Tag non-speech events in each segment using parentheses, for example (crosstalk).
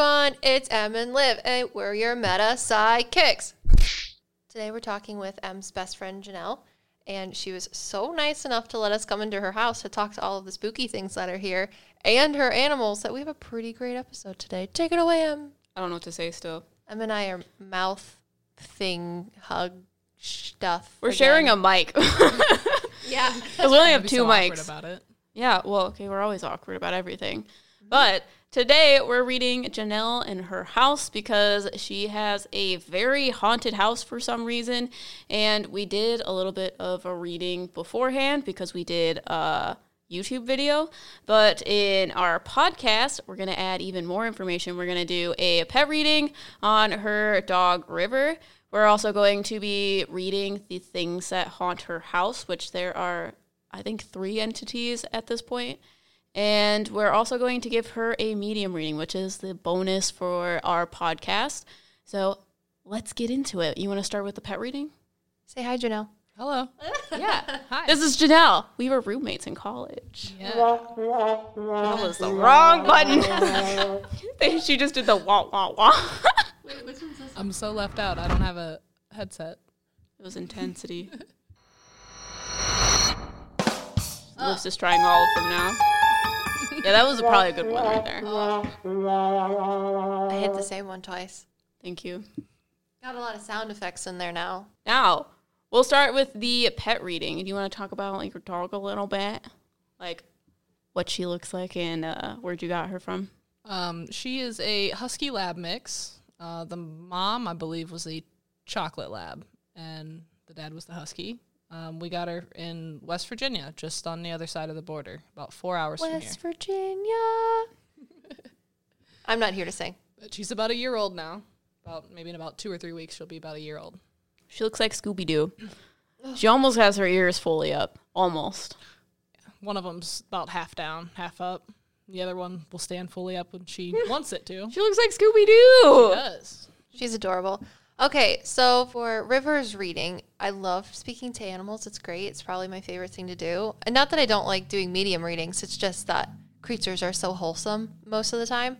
Hi everyone, it's Em and Liv, and we're your Meta PsycKicks. Today we're talking with Em's best friend Janelle, and she was so nice enough to let us come into her house to talk to all of the spooky things that are here and her animals. That we have a pretty great episode today. Take it away, Em. I don't know what to say still. Em and I are mouth thing hug stuff. We're sharing a mic. (laughs) yeah. Because we only have two so mics. about it. Yeah, well, okay, we're always awkward about everything. But today we're reading Janelle in her house because she has a very haunted house for some reason. And we did a little bit of a reading beforehand because we did a YouTube video. But in our podcast, we're going to add even more information. We're going to do a pet reading on her dog, River. We're also going to be reading the things that haunt her house, which there are I think three entities at this point. And we're also going to give her a medium reading, which is the bonus for our podcast. So let's get into it. You want to start with the pet reading? Say hi, Janelle. Hello. (laughs) Yeah. Hi. This is Janelle. We were roommates in college. Yeah. That was the wrong (laughs) button. (laughs) she just did the wah wah wah. Wait, which one's this? I'm so left out. I don't have a headset. It was intensity. Liv's just trying all of them now. (laughs) Yeah, that was probably a good one right there. I hit the same one twice. Thank you. Got a lot of sound effects in there now. Now, we'll start with the pet reading. Do you want to talk about like your dog a little bit? Like what she looks like and uh, where'd you got her from? Um, she is a husky lab mix. Uh, the mom, I believe, was a chocolate lab, and the dad was the husky. Um, we got her in West Virginia, just on the other side of the border, about four hours from here. West Virginia. (laughs) I'm not here to sing. But she's about a year old now. About maybe in about two or three weeks, she'll be about a year old. She looks like Scooby Doo. She almost has her ears fully up. Almost. One of them's about half down, half up. The other one will stand fully up when she (laughs) wants it to. She looks like Scooby Doo. She does. She's adorable. Okay, so for River's reading, I love speaking to animals. It's great. It's probably my favorite thing to do. And not that I don't like doing medium readings, it's just that creatures are so wholesome most of the time.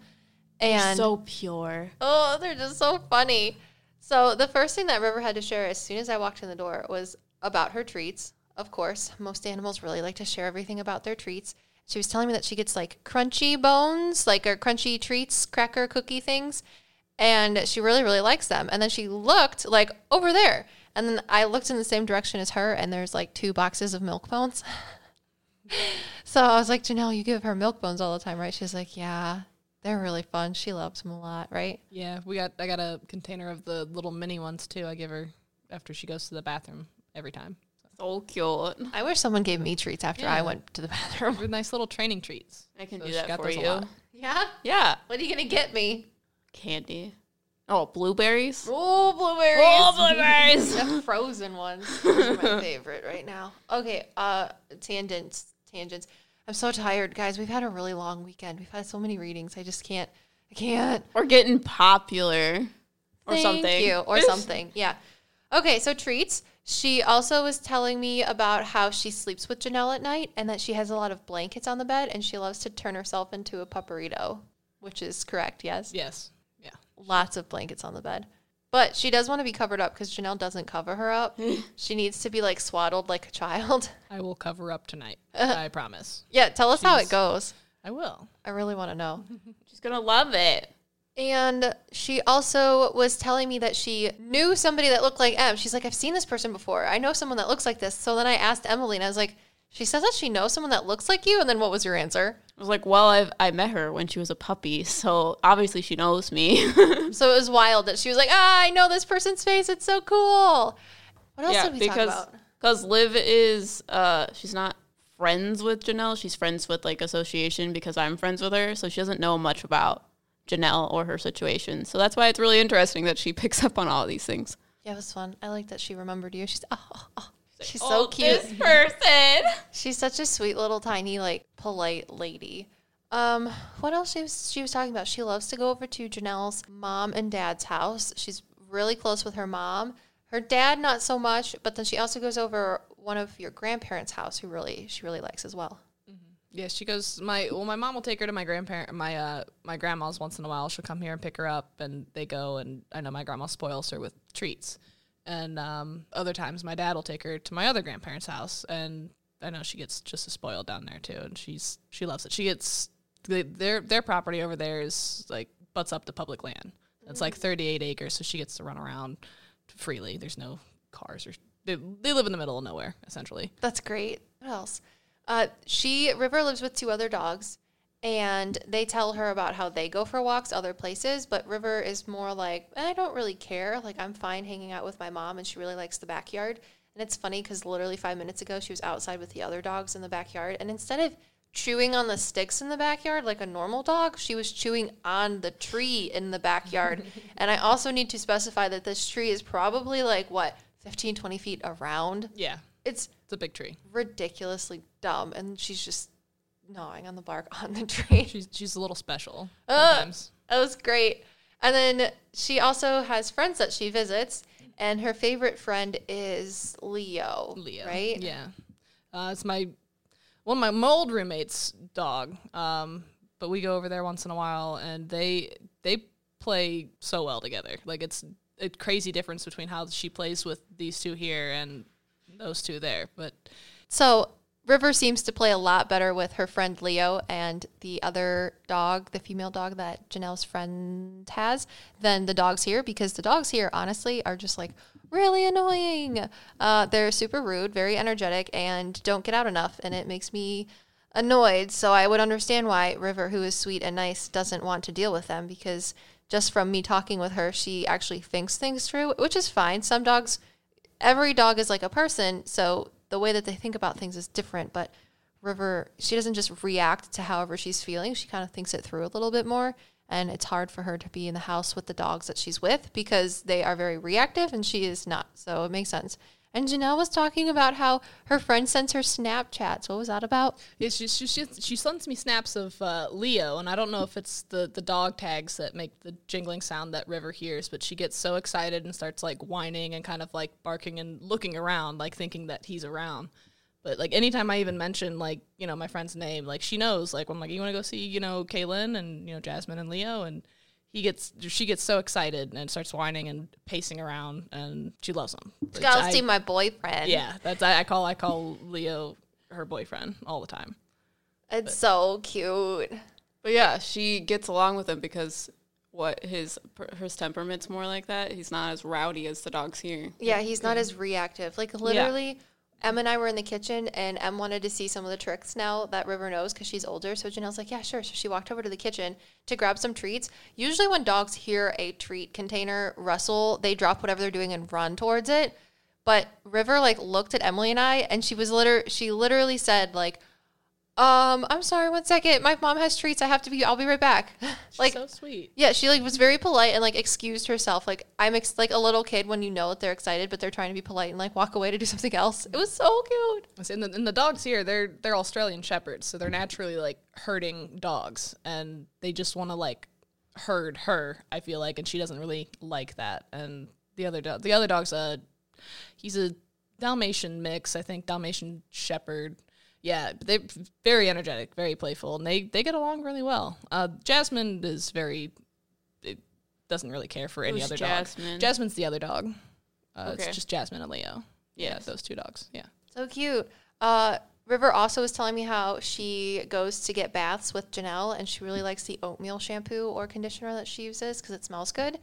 And So pure. Oh, they're just so funny. So the first thing that River had to share as soon as I walked in the door was about her treats. Of course, most animals really like to share everything about their treats. She was telling me that she gets like crunchy bones, like or crunchy treats, cracker cookie things, and she really really likes them. And then she looked like over there, and then I looked in the same direction as her, and there's like two boxes of milk bones. (laughs) so I was like, Janelle, you give her milk bones all the time, right? She's like, Yeah, they're really fun. She loves them a lot, right? Yeah, we got. I got a container of the little mini ones too. I give her after she goes to the bathroom every time. So cute. I wish someone gave me treats after I went to the bathroom. They're nice little training treats. I can So do that got for those you. Yeah? Yeah. What are you going to get me? Candy. Oh, blueberries. Oh, blueberries. Oh, blueberries. (laughs) the frozen ones. Those are my favorite right now. Okay, uh, tangents. Tangents. I'm so tired, guys. We've had a really long weekend. We've had so many readings. I just can't. I can't. Or getting popular. Or Thank something. you. Or (laughs) something. Yeah. Okay, so treats. She also was telling me about how she sleeps with Janelle at night and that she has a lot of blankets on the bed and she loves to turn herself into a pupperito, which is correct, yes? Yes. Yeah. Lots of blankets on the bed. But she does want to be covered up because Janelle doesn't cover her up. (laughs) she needs to be like swaddled like a child. (laughs) I will cover up tonight. Uh-huh. I promise. Yeah, tell us how it Jeez. goes. I will. I really want to know. (laughs) She's going to love it. And she also was telling me that she knew somebody that looked like Em. She's like, I've seen this person before. I know someone that looks like this. So then I asked Emily, and I was like, she says that she knows someone that looks like you. And then what was your answer? I was like, well, I've, I met her when she was a puppy, so obviously she knows me. (laughs) So it was wild that she was like, ah, I know this person's face. It's so cool. What else yeah, did we because talk about? because Liv is uh she's not friends with Janelle. She's friends with like association because I'm friends with her, so she doesn't know much about Janelle or her situation. So that's why it's really interesting that she (laughs) picks up on all these things. Yeah, it was fun. I like that she remembered you. She's, oh, oh, oh. She's so cute. This person. (laughs) She's such a sweet little tiny like polite lady. Um, what else she was she was talking about? She loves to go over to Janelle's mom and dad's house. She's really close with her mom. Her dad not so much, but then she also goes over one of your grandparents' house who really she really likes as well. Yeah, she goes. My well, my mom will take her to my grandparent, my uh, my grandma's once in a while. She'll come here and pick her up, and they go. And I know my grandma spoils her with treats. And um, other times, my dad will take her to my other grandparents' house, and I know she gets just as spoiled down there too. And she's she loves it. She gets they, their their property over there is like butts up to public land. It's like 38 acres, so she gets to run around freely. There's no cars or they, they live in the middle of nowhere essentially. That's great. What else? Uh, she River lives with two other dogs, and they tell her about how they go for walks other places. But River is more like, eh, I don't really care. Like I'm fine hanging out with my mom, and she really likes the backyard. And it's funny because literally five minutes ago she was outside with the other dogs in the backyard, and instead of chewing on the sticks in the backyard like a normal dog, she was chewing on the tree in the backyard. (laughs) and I also need to specify that this tree is probably like what 15, 20 feet around. Yeah, It's it's a big tree. ridiculously dumb, and she's just gnawing on the bark (laughs) on the tree. She's she's a little special Uh, sometimes. That was great. And then she also has friends that she visits, and her favorite friend is Leo. Leo, right? Yeah, uh, it's my one of my, my old roommate's dog. Um, but we go over there once in a while, and they they play so well together. Like it's a crazy difference between how she plays with these two here and those two there. But So River seems to play a lot better with her friend Leo and the other dog, the female dog that Janelle's friend has, than the dogs here because the dogs here, honestly, are just like really annoying. Uh, they're super rude, very energetic, and don't get out enough, and it makes me annoyed. So I would understand why River, who is sweet and nice, doesn't want to deal with them because just from me talking with her, she actually thinks things through, which is fine. Some dogs every dog is like a person, so the way that they think about things is different. But River, she doesn't just react to however she's feeling. She kind of thinks it through a little bit more. And it's hard for her to be in the house with the dogs that she's with because they are very reactive and she is not. So it makes sense. And Janelle was talking about how her friend sends her Snapchats. What was that about? Yeah, she, she, she, she sends me snaps of uh, Leo, and I don't know if it's the, the dog tags that make the jingling sound that River hears, but she gets so excited and starts like whining and kind of like barking and looking around, like thinking that he's around. But like anytime I even mention like you know my friend's name, like she knows. Like I'm like, you want to go see you know Kaylin and you know Jasmine and Leo, and he gets she gets so excited and starts whining and pacing around, and she loves him. which Gotta I- see my boyfriend. yeah, that's I, I call I call Leo her boyfriend all the time. It's so cute. But yeah, she gets along with him because what his his temperament's more like that. He's not as rowdy as the dogs here. Yeah, he's not as reactive. Like literally, Em and I were in the kitchen, and Em wanted to see some of the tricks now that River knows because she's older. So Janelle's like, "Yeah, sure." So she walked over to the kitchen to grab some treats. Usually, when dogs hear a treat container rustle, they drop whatever they're doing and run towards it. But River like looked at Emily and I, and she was liter she literally said like, "Um, I'm sorry, one second. My mom has treats. I have to be. I'll be right back." (laughs) (sighs) like so sweet. yeah, she like was very polite and like excused herself. Like I'm ex- like a little kid when you know that they're excited, but they're trying to be polite and like walk away to do something else. It was so cute. And the, and the dogs here, they're they're Australian shepherds, so they're naturally like herding dogs, and they just want to like herd her. I feel like, and she doesn't really like that. And the other dog, the other dog's a he's a Dalmatian mix, I think Dalmatian Shepherd. Yeah, they're very energetic, very playful, and they they get along really well. Uh, Jasmine is very it doesn't really care for any Who's other Jasmine? dog. Jasmine's the other dog. Uh, Okay. It's just Jasmine and Leo. Yeah, Yes. those two dogs. Yeah. So cute. Uh, River also was telling me how she goes to get baths with Janelle, and she really likes the oatmeal shampoo or conditioner that she uses because it smells good.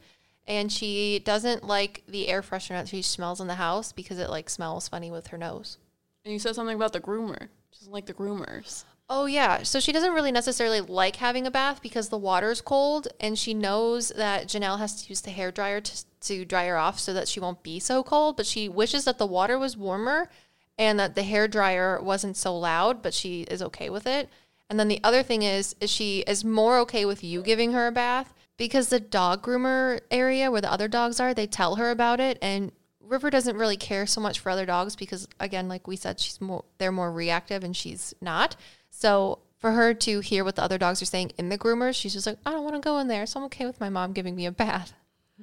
And she doesn't like the air freshener that she smells in the house because it like smells funny with her nose. And you said something about the groomer. Doesn't like the groomers. Oh yeah, so she doesn't really necessarily like having a bath because the water's cold, and she knows that Janelle has to use the hair dryer to to dry her off so that she won't be so cold. But she wishes that the water was warmer, and that the hair dryer wasn't so loud. But she is okay with it. And then the other thing is, is she is more okay with you giving her a bath because the dog groomer area where the other dogs are, they tell her about it, and River doesn't really care so much for other dogs because again, like we said, she's more they're more reactive and she's not. So for her to hear what the other dogs are saying in the groomers, she's just like, I don't want to go in there, so I'm okay with my mom giving me a bath. (laughs)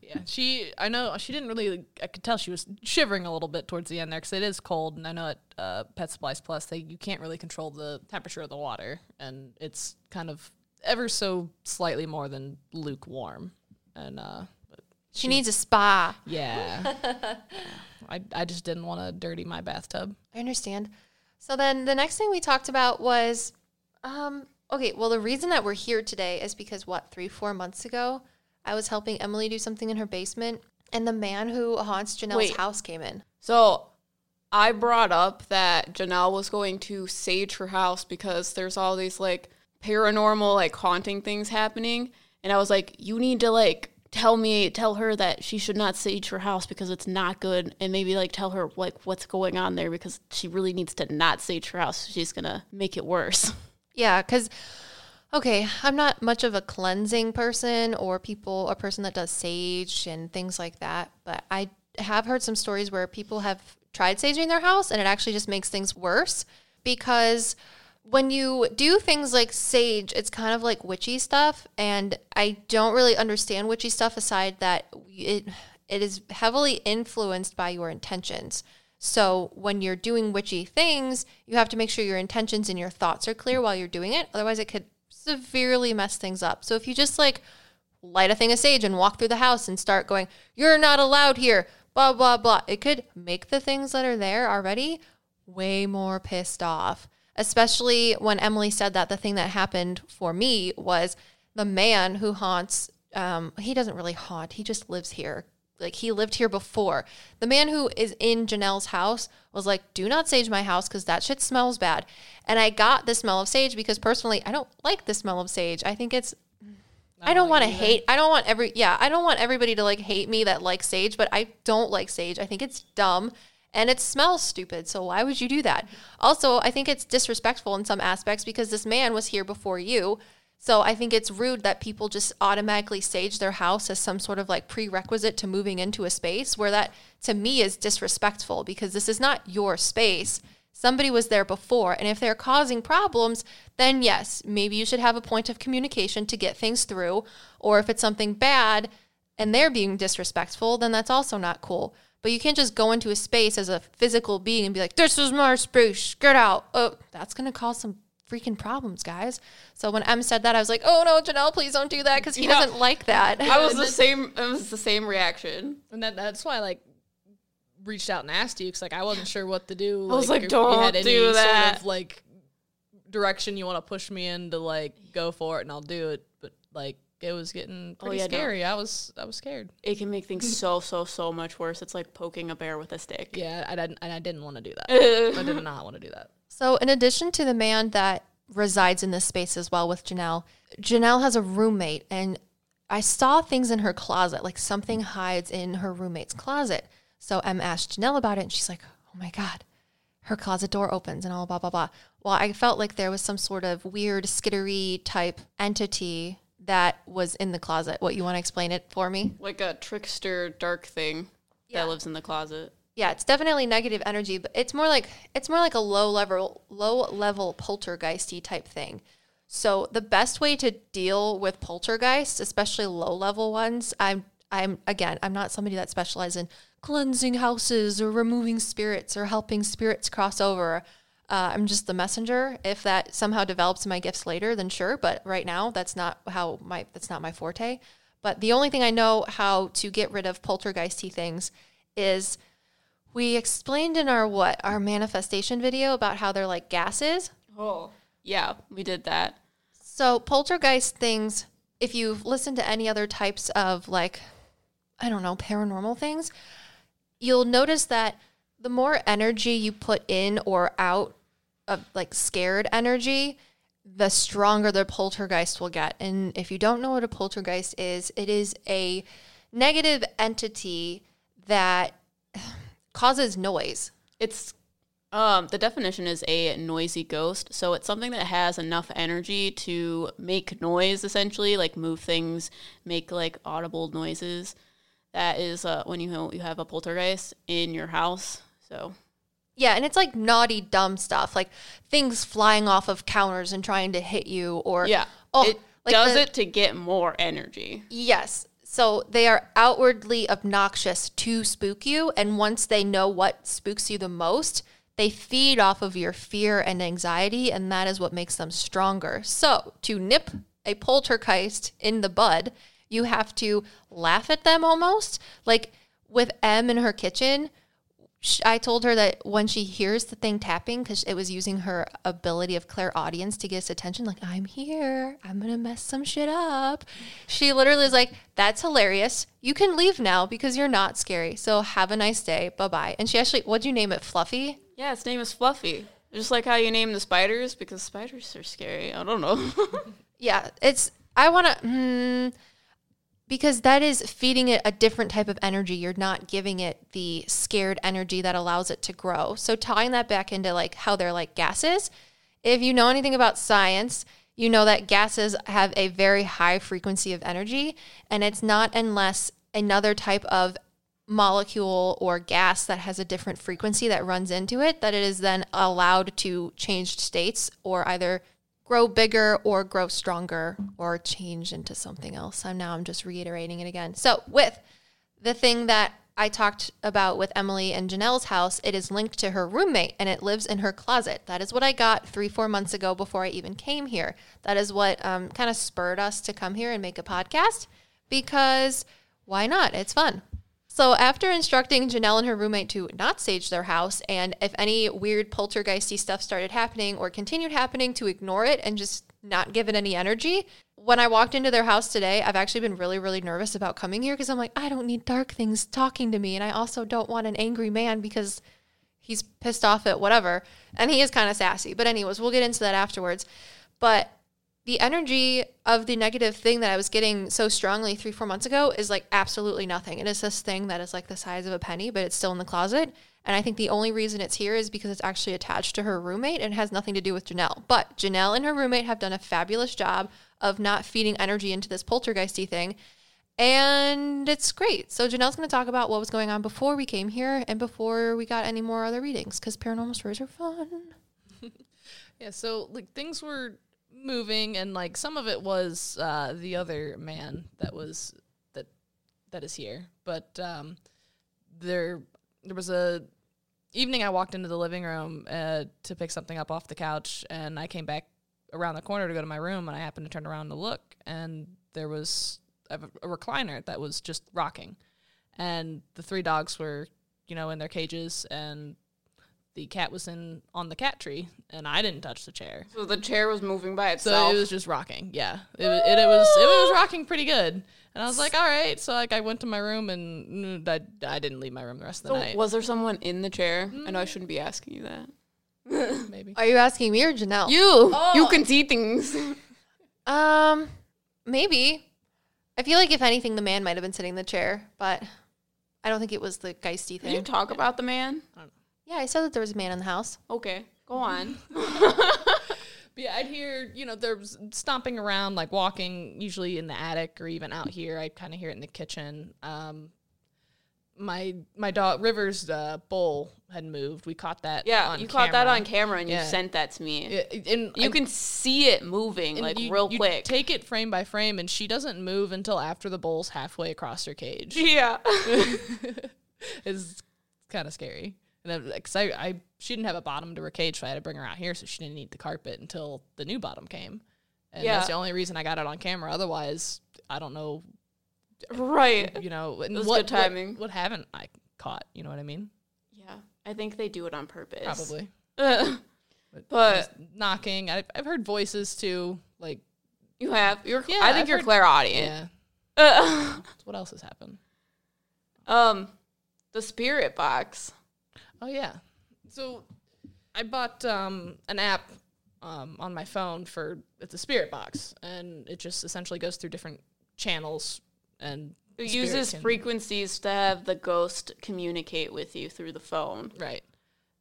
Yeah, she. I know she didn't really. I could tell she was shivering a little bit towards the end there because it is cold, and I know at uh, Pet Supplies Plus they you can't really control the temperature of the water, and it's kind of ever so slightly more than lukewarm, and uh, She needs a spa. (laughs) yeah, I I just didn't want to dirty my bathtub. I understand. So then the next thing we talked about was, um, okay, well, the reason that we're here today is because what, three, four months ago, I was helping Emily do something in her basement, and the man who haunts Janelle's Wait. house came in. So I brought up that Janelle was going to sage her house because there's all these like paranormal, like haunting things happening. And I was like, you need to like tell me, tell her that she should not sage her house because it's not good. And maybe like tell her like what's going on there because she really needs to not sage her house. She's to make it worse. (laughs) Yeah, because okay, I'm not much of a cleansing person or people a person that does sage and things like that, but I have heard some stories where people have tried saging their house and it actually just makes things worse because when you do things like sage, it's kind of like witchy stuff and I don't really understand witchy stuff aside that it it is heavily influenced by your intentions. So when you're doing witchy things, you have to make sure your intentions and your thoughts are clear while you're doing it. Otherwise, it could severely mess things up. So if you just like light a thing of sage and walk through the house and start going, you're not allowed here, blah, blah, blah, it could make the things that are there already way more pissed off. Especially when Emily said that the thing that happened for me was the man who haunts, um, he doesn't really haunt, he just lives here like he lived here before. The man who is in Janelle's house was like, "Do not sage my house because that shit smells bad." And I got the smell of sage because personally, I don't like the smell of sage. I think it's I don't want to hate. I don't want every yeah. I don't want everybody to like hate me that likes sage, but I don't like sage. I think it's dumb and it smells stupid. So why would you do that? Also, I think it's disrespectful in some aspects because this man was here before you. So I think it's rude that people just automatically sage their house as some sort of like prerequisite to moving into a space where that to me is disrespectful because this is not your space. Somebody was there before. And if they're causing problems, then yes, maybe you should have a point of communication to get things through. Or if it's something bad and they're being disrespectful, then that's also not cool. But you can't just go into a space as a physical being and be like, this is my space, get out. Oh, that's going to cause some freaking problems, guys. So when Em said that, I was like, oh no, Janelle, please don't do that because he Yeah. doesn't like that. I was (laughs) the same. It was the same reaction. And that, that's why I like reached out and asked you because like I wasn't sure what to do. I was like, if "Don't you had any do that." Sort of like direction you want to push me in to like go for it, and I'll do it. But like it was getting oh, pretty Oh, yeah, no. scary. I was I was scared. It can make things so (laughs) so so much worse. It's like poking a bear with a stick. Yeah, I didn't and I didn't want to do that. I did (laughs) not want to do that. So, in addition to the man that resides in this space as well with Janelle, Janelle has a roommate, and I saw things in her closet, like something hides in her roommate's closet. So, Em asked Janelle about it, and she's like, Oh my God, her closet door opens and all blah, blah, blah. Well, I felt like there was some sort of weird, skittery type entity that was in the closet. What, you want to explain it for me? like a trickster dark thing Yeah. that lives in the closet. Yeah, it's definitely negative energy, but it's more like it's more like a low level low level poltergeisty type thing. So the best way to deal with poltergeists, especially low level ones, I'm I'm again, I'm not somebody that specializes in cleansing houses or removing spirits or helping spirits cross over. Uh, I'm just the messenger. If that somehow develops my gifts later, then sure. But right now, that's not how my that's not my forte. But the only thing I know how to get rid of poltergeisty things is we explained in our what our manifestation video about how they're like gases. Oh, yeah, we did that. So poltergeist things, if you've listened to any other types of like, I don't know, paranormal things, you'll notice that the more energy you put in or out of like scared energy, the stronger the poltergeist will get. And if you don't know what a poltergeist is, it is a negative entity that (sighs) causes noise. It's um the definition is a noisy ghost. So it's something that has enough energy to make noise essentially, like move things, make like audible noises. That is uh, when you you have a poltergeist in your house. So Yeah, and it's like naughty, dumb stuff, like things flying off of counters and trying to hit you, or yeah, oh, it like does the- it to get more energy. Yes. So they are outwardly obnoxious to spook you. And once they know what spooks you the most, they feed off of your fear and anxiety. And that is what makes them stronger. So to nip a poltergeist in the bud, you have to laugh at them almost. Like with Em in her kitchen, I told her that when she hears the thing tapping, because it was using her ability of clairaudience to get us attention, like, I'm here, I'm gonna mess some shit up. She literally is like, That's hilarious. You can leave now because you're not scary. So have a nice day. Bye bye. And she actually, what'd you name it? Fluffy? Yeah, its name is Fluffy. Just like how you name the spiders because spiders are scary. I don't know. (laughs) Yeah, it's, I wanna, hmm, because that is feeding it a different type of energy. You're not giving it the scared energy that allows it to grow. So tying that back into like how they're like gases, if you know anything about science, you know that gases have a very high frequency of energy and it's not unless another type of molecule or gas that has a different frequency that runs into it that it is then allowed to change states or either grow bigger or grow stronger or change into something else. So now I'm just reiterating it again. So with the thing that I talked about with Emily and Janelle's house, it is linked to her roommate and it lives in her closet. That is what I got three, four months ago before I even came here. That is what um, kind of spurred us to come here and make a podcast because why not? It's fun. So after instructing Janelle and her roommate to not sage their house, and if any weird poltergeisty stuff started happening or continued happening, to ignore it and just not give it any energy. When I walked into their house today, I've actually been really, really nervous about coming here because I'm like, I don't need dark things talking to me, and I also don't want an angry man because he's pissed off at whatever, and he is kind of sassy. But anyways, we'll get into that afterwards. But the energy of the negative thing that I was getting so strongly three, four months ago is like absolutely nothing. It is this thing that is like the size of a penny, but it's still in the closet. And I think the only reason it's here is because it's actually attached to her roommate and has nothing to do with Janelle. But Janelle and her roommate have done a fabulous job of not feeding energy into this poltergeisty thing. And it's great. So Janelle's going to talk about what was going on before we came here and before we got any more other readings because paranormal stories are fun. (laughs) Yeah, so like things were moving and like some of it was uh the other man that was that that is here. But um there there was a evening I walked into the living room uh to pick something up off the couch and I came back around the corner to go to my room and I happened to turn around to look and there was a, a recliner that was just rocking. And the three dogs were, you know, in their cages and the cat was in on the cat tree and I didn't touch the chair. so the chair was moving by itself. So itself. it was just rocking. Yeah. It, wa- it, it was it was rocking pretty good. And I was like, all right. So like I went to my room and mm, I, I didn't leave my room the rest of the So night. was there someone in the chair? I know I shouldn't be asking you that. (laughs) maybe. Are you asking me or Janelle? You, you can see things. (laughs) Um, maybe. I feel like if anything, the man might have been sitting in the chair, but I don't think it was the geisty thing. Did you talk about the man? Yeah, I said that there was a man in the house. Okay, go on. (laughs) (laughs) But yeah, I'd hear, you know, there's stomping around, like walking, usually in the attic or even out here. I'd kind of hear it in the kitchen. Um, my my dog River's uh, bowl had moved. We caught that. Yeah, on you caught that on camera and you sent that to me. Yeah, and You I- can see it moving like you- real you quick. Take it frame by frame, and she doesn't move until after the bowl's halfway across her cage. yeah. is kind of scary. And then, like, 'cause I, I, she didn't have a bottom to her cage, so I had to bring her out here, so she didn't eat the carpet until the new bottom came. And Yeah. that's the only reason I got it on camera. Otherwise, I don't know, right. you know, and what, timing. What, what haven't I caught? You know what I mean? Yeah, I think they do it on purpose. Probably. (laughs) But, But- knocking. I've, I've heard voices too. Like, you have. You're. Yeah, I think I've you're heard- clairaudient. yeah. (laughs) What else has happened? um, the spirit box. Oh yeah. So I bought um, an app um, on my phone for it's a spirit box, and it just essentially goes through different channels and It uses can- frequencies to have the ghost communicate with you through the phone. right,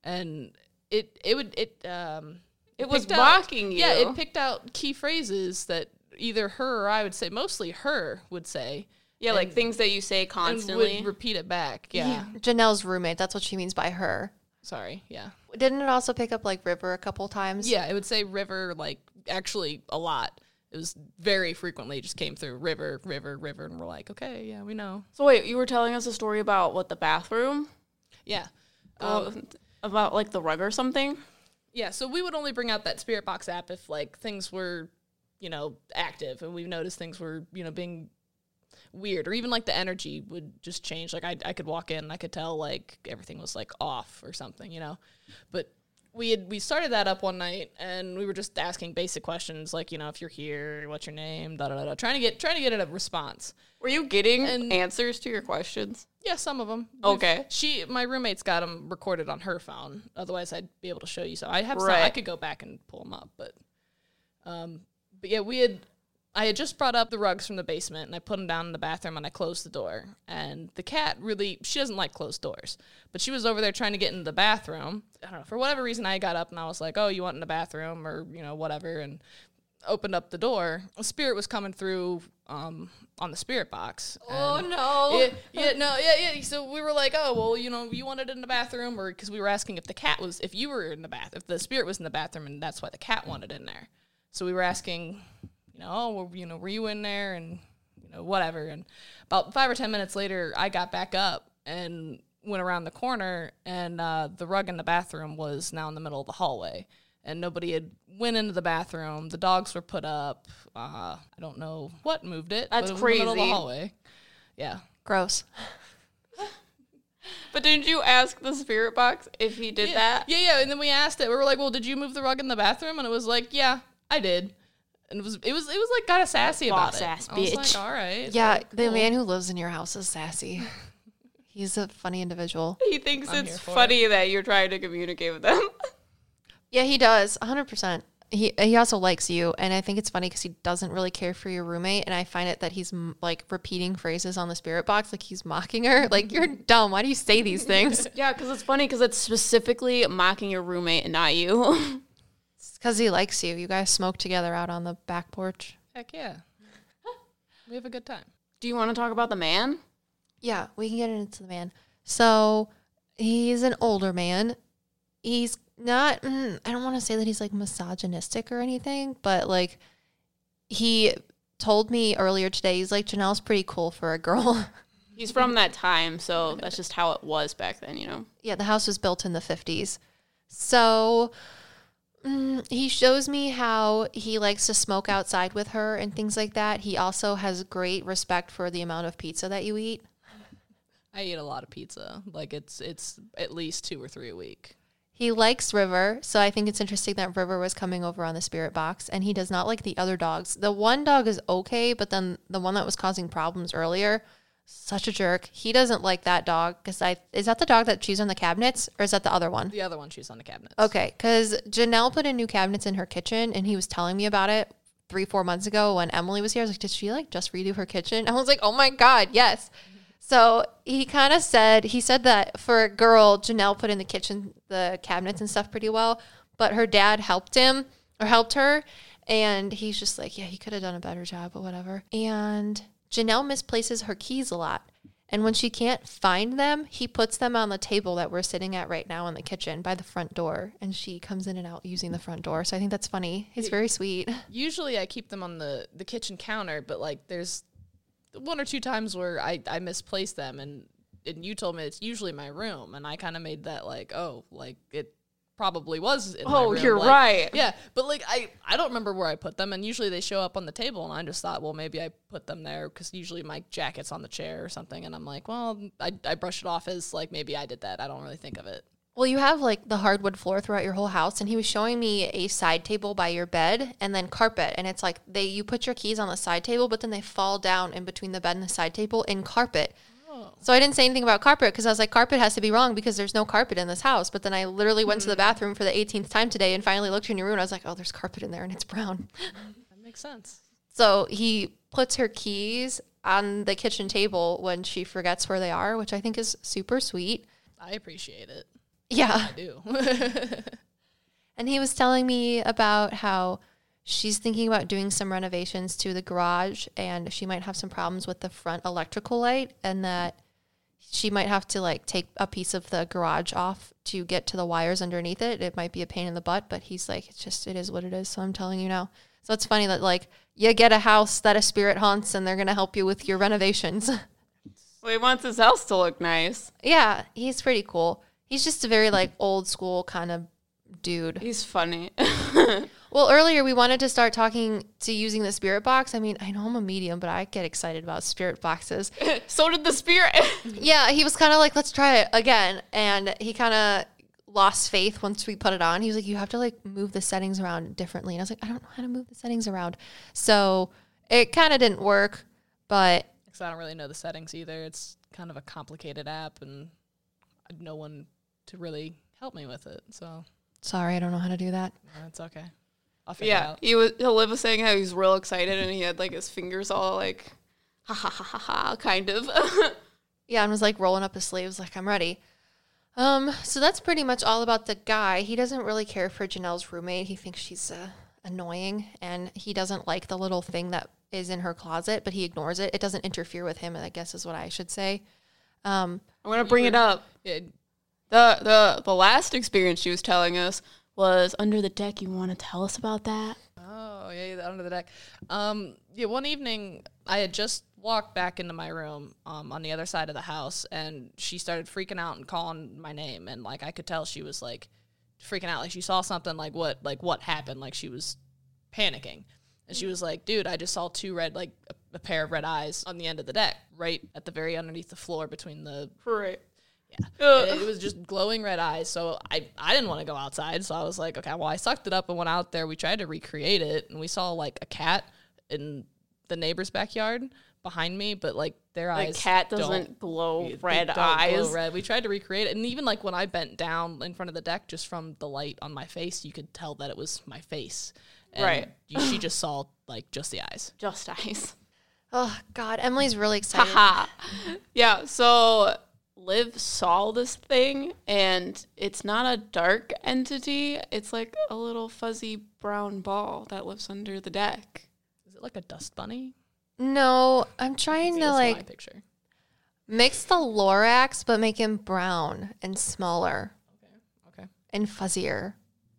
and it it would it um It was picked out- mocking you. Yeah, it picked out key phrases that either her or I would say, mostly her would say, Yeah, like things that you say and constantly. would repeat it back. Yeah. Janelle's roommate, that's what she means by her. Sorry. Yeah. Didn't it also pick up like River a couple times? Yeah, it would say river like actually a lot. it was very frequently just came through river, river, river, and we're like, okay, yeah, we know. So wait, you were telling us a story about what the bathroom? Yeah. Oh, about like the rug or something? Yeah, so we would only bring out that Spirit Box app if like things were, you know, active and we've noticed things were, you know, being weird or even like the energy would just change. Like I I could walk in and I could tell like everything was like off or something, you know. But we had we started that up one night and we were just asking basic questions like, you know, if you're here, what's your name, da da da, da trying to get trying to get a response. Were you getting And- answers to your questions? Yeah, some of them. Okay. She, my roommate's got them recorded on her phone. Otherwise, I'd be able to show you. So I have. Some, I could go back and pull them up, but, um, but yeah, we had. I had just brought up the rugs from the basement, and I put them down in the bathroom, and I closed the door. And the cat really, she doesn't like closed doors, but she was over there trying to get into the bathroom. I don't know for whatever reason. I got up and I was like, "Oh, you want in the bathroom?" or you know, whatever, and opened up the door. A spirit was coming through um, on the spirit box. Oh no. yeah, yeah, no, yeah, yeah. So we were like, oh, well, you know, you wanted it in the bathroom, or because we were asking if the cat was, if you were in the bath, if the spirit was in the bathroom, and that's why the cat wanted in there. So we were asking, you know, oh, well, you know, were you in there, and you know, whatever. And about five or ten minutes later, I got back up and went around the corner, and uh, the rug in the bathroom was now in the middle of the hallway. And nobody had went into the bathroom. The dogs were put up. Uh, I don't know what moved it. but That's it was in the middle of the hallway. Yeah. Gross. (laughs) But didn't you ask the spirit box if he did yeah. that? Yeah, yeah. And then we asked it. We were like, "Well, did you move the rug in the bathroom?" And it was like, "Yeah, I did." And it was, it was, it was like kind of sassy about Boss it. ass I was bitch. like, "All right." Yeah, the cool." man who lives in your house is sassy. (laughs) He's a funny individual. He thinks I'm it's here for funny that you're trying to communicate with them. (laughs) Yeah, he does. 100%. He he also likes you, and I think it's funny because he doesn't really care for your roommate, and I find it that he's m- like repeating phrases on the spirit box, like he's mocking her. (laughs) Like you're dumb. Why do you say these things? yeah, because it's funny because it's specifically mocking your roommate and not you. Because he likes you. You guys smoke together out on the back porch. Heck yeah. (laughs) we have a good time. Do you want to talk about the man? Yeah, we can get into the man. So he's an older man. He's not, mm, I don't want to say that he's like misogynistic or anything, but like he told me earlier today, he's like, Janelle's pretty cool for a girl. (laughs) He's from that time, so that's just how it was back then, you know? yeah, the house was built in the 50s. So mm, he shows me how he likes to smoke outside with her and things like that. He also has great respect for the amount of pizza that you eat. I eat a lot of pizza. Like it's it's at least two or three a week. He likes River, so I think it's interesting that River was coming over on the spirit box, and he does not like the other dogs. The one dog is okay, but then the one that was causing problems earlier, such a jerk. He doesn't like that dog because I is that the dog that chews on the cabinets, or is that the other one? The other one she's on the cabinets. Okay, because Janelle put in new cabinets in her kitchen, and he was telling me about it three, four months ago when Emily was here. I was like, "Did she like just redo her kitchen?" (laughs) I was like, "Oh my god, yes." So he kind of said he said that for a girl, Janelle put in the kitchen the cabinets and stuff pretty well, but her dad helped him or helped her, and he's just like, "Yeah, he could have done a better job, but whatever." And Janelle misplaces her keys a lot. And when she can't find them, he puts them on the table that we're sitting at right now in the kitchen by the front door. And she comes in and out using the front door. So I think that's funny. It's very sweet. (laughs) Usually I keep them on the the kitchen counter, but like there's one or two times where I I misplaced them and and you told me it's usually my room and I kind of made that like oh like it probably was in Oh, room, you're like- right. yeah but like I I don't remember where I put them and usually they show up on the table and I just thought well maybe I put them there because usually my jacket's on the chair or something and I'm like well I I brush it off as like maybe I did that I don't really think of it Well, you have like the hardwood floor throughout your whole house, and he was showing me a side table by your bed and then carpet. And it's like they you put your keys on the side table, but then they fall down in between the bed and the side table in carpet. Oh. So I didn't say anything about carpet because I was like, carpet has to be wrong because there's no carpet in this house. But then I literally went to the hmm. bathroom for the 18th time today and finally looked in your room. And I was like, oh, there's carpet in there and it's brown. that makes sense So he puts her keys on the kitchen table when she forgets where they are, which I think is super sweet. I appreciate it Yeah. I do (laughs) And he was telling me about how she's thinking about doing some renovations to the garage and she might have some problems with the front electrical light and that she might have to like take a piece of the garage off to get to the wires underneath it. It might be a pain in the butt, but he's like, it's just, it is what it is. So I'm telling you now. So it's funny that like you get a house that a spirit haunts and they're gonna help you with your renovations. (laughs) Well, he wants his house to look nice. yeah, he's pretty cool. He's just a very like old school kind of dude. He's funny. (laughs) Well, earlier we wanted to start talking to using the spirit box. I mean, I know I'm a medium, but I get excited about spirit boxes. (laughs) so did the spirit. (laughs) yeah, he was kind of like, let's try it again. And he kind of lost faith once we put it on. He was like, you have to like move the settings around differently. And I was like, I don't know how to move the settings around. So it kind of didn't work, but Because I don't really know the settings either. It's kind of a complicated app, and I had no one to really help me with it. So sorry, I don't know how to do that. uh, it's okay. I'll figure it yeah, out. he was. Liv was saying how he was real excited and he had like his fingers all like, ha ha ha ha ha, kind of. (laughs) Yeah, and was like rolling up his sleeves, like I'm ready. Um, so that's pretty much all about the guy. He doesn't really care for Janelle's roommate. He thinks she's uh, annoying, and he doesn't like the little thing that is in her closet, but he ignores it. It doesn't interfere with him, I guess is what I should say. Um, I'm gonna bring it up. Yeah, The the the last experience she was telling us was under the deck. You want to tell us about that? Oh yeah, yeah, under the deck. Um, yeah, one evening I had just walked back into my room um, on the other side of the house, and she started freaking out and calling my name, and like I could tell she was like freaking out, like she saw something, like what, like what happened, like she was panicking, and she was like, "Dude, I just saw two red, like a, a pair of red eyes on the end of the deck, right at the very underneath the floor between the Right. Yeah. And it was just glowing red eyes. So I, I didn't want to go outside. So I was like, okay, well, I sucked it up and went out there. We tried to recreate it and we saw like a cat in the neighbor's backyard behind me, but like their The eyes. cat don't- doesn't glow red don't glow eyes. red. We tried to recreate it. And even like when I bent down in front of the deck, just from the light on my face, you could tell that it was my face. And Right. you- she (laughs) just saw like just the eyes. Just eyes. oh God, Emily's really (laughs) excited. Haha. yeah. So Liv saw this thing, and it's not a dark entity. It's like a little fuzzy brown ball that lives under the deck. Is it like a dust bunny? no, I'm trying See, to that's my like picture. mix the Lorax, but make him brown and smaller. Okay. Okay. And fuzzier,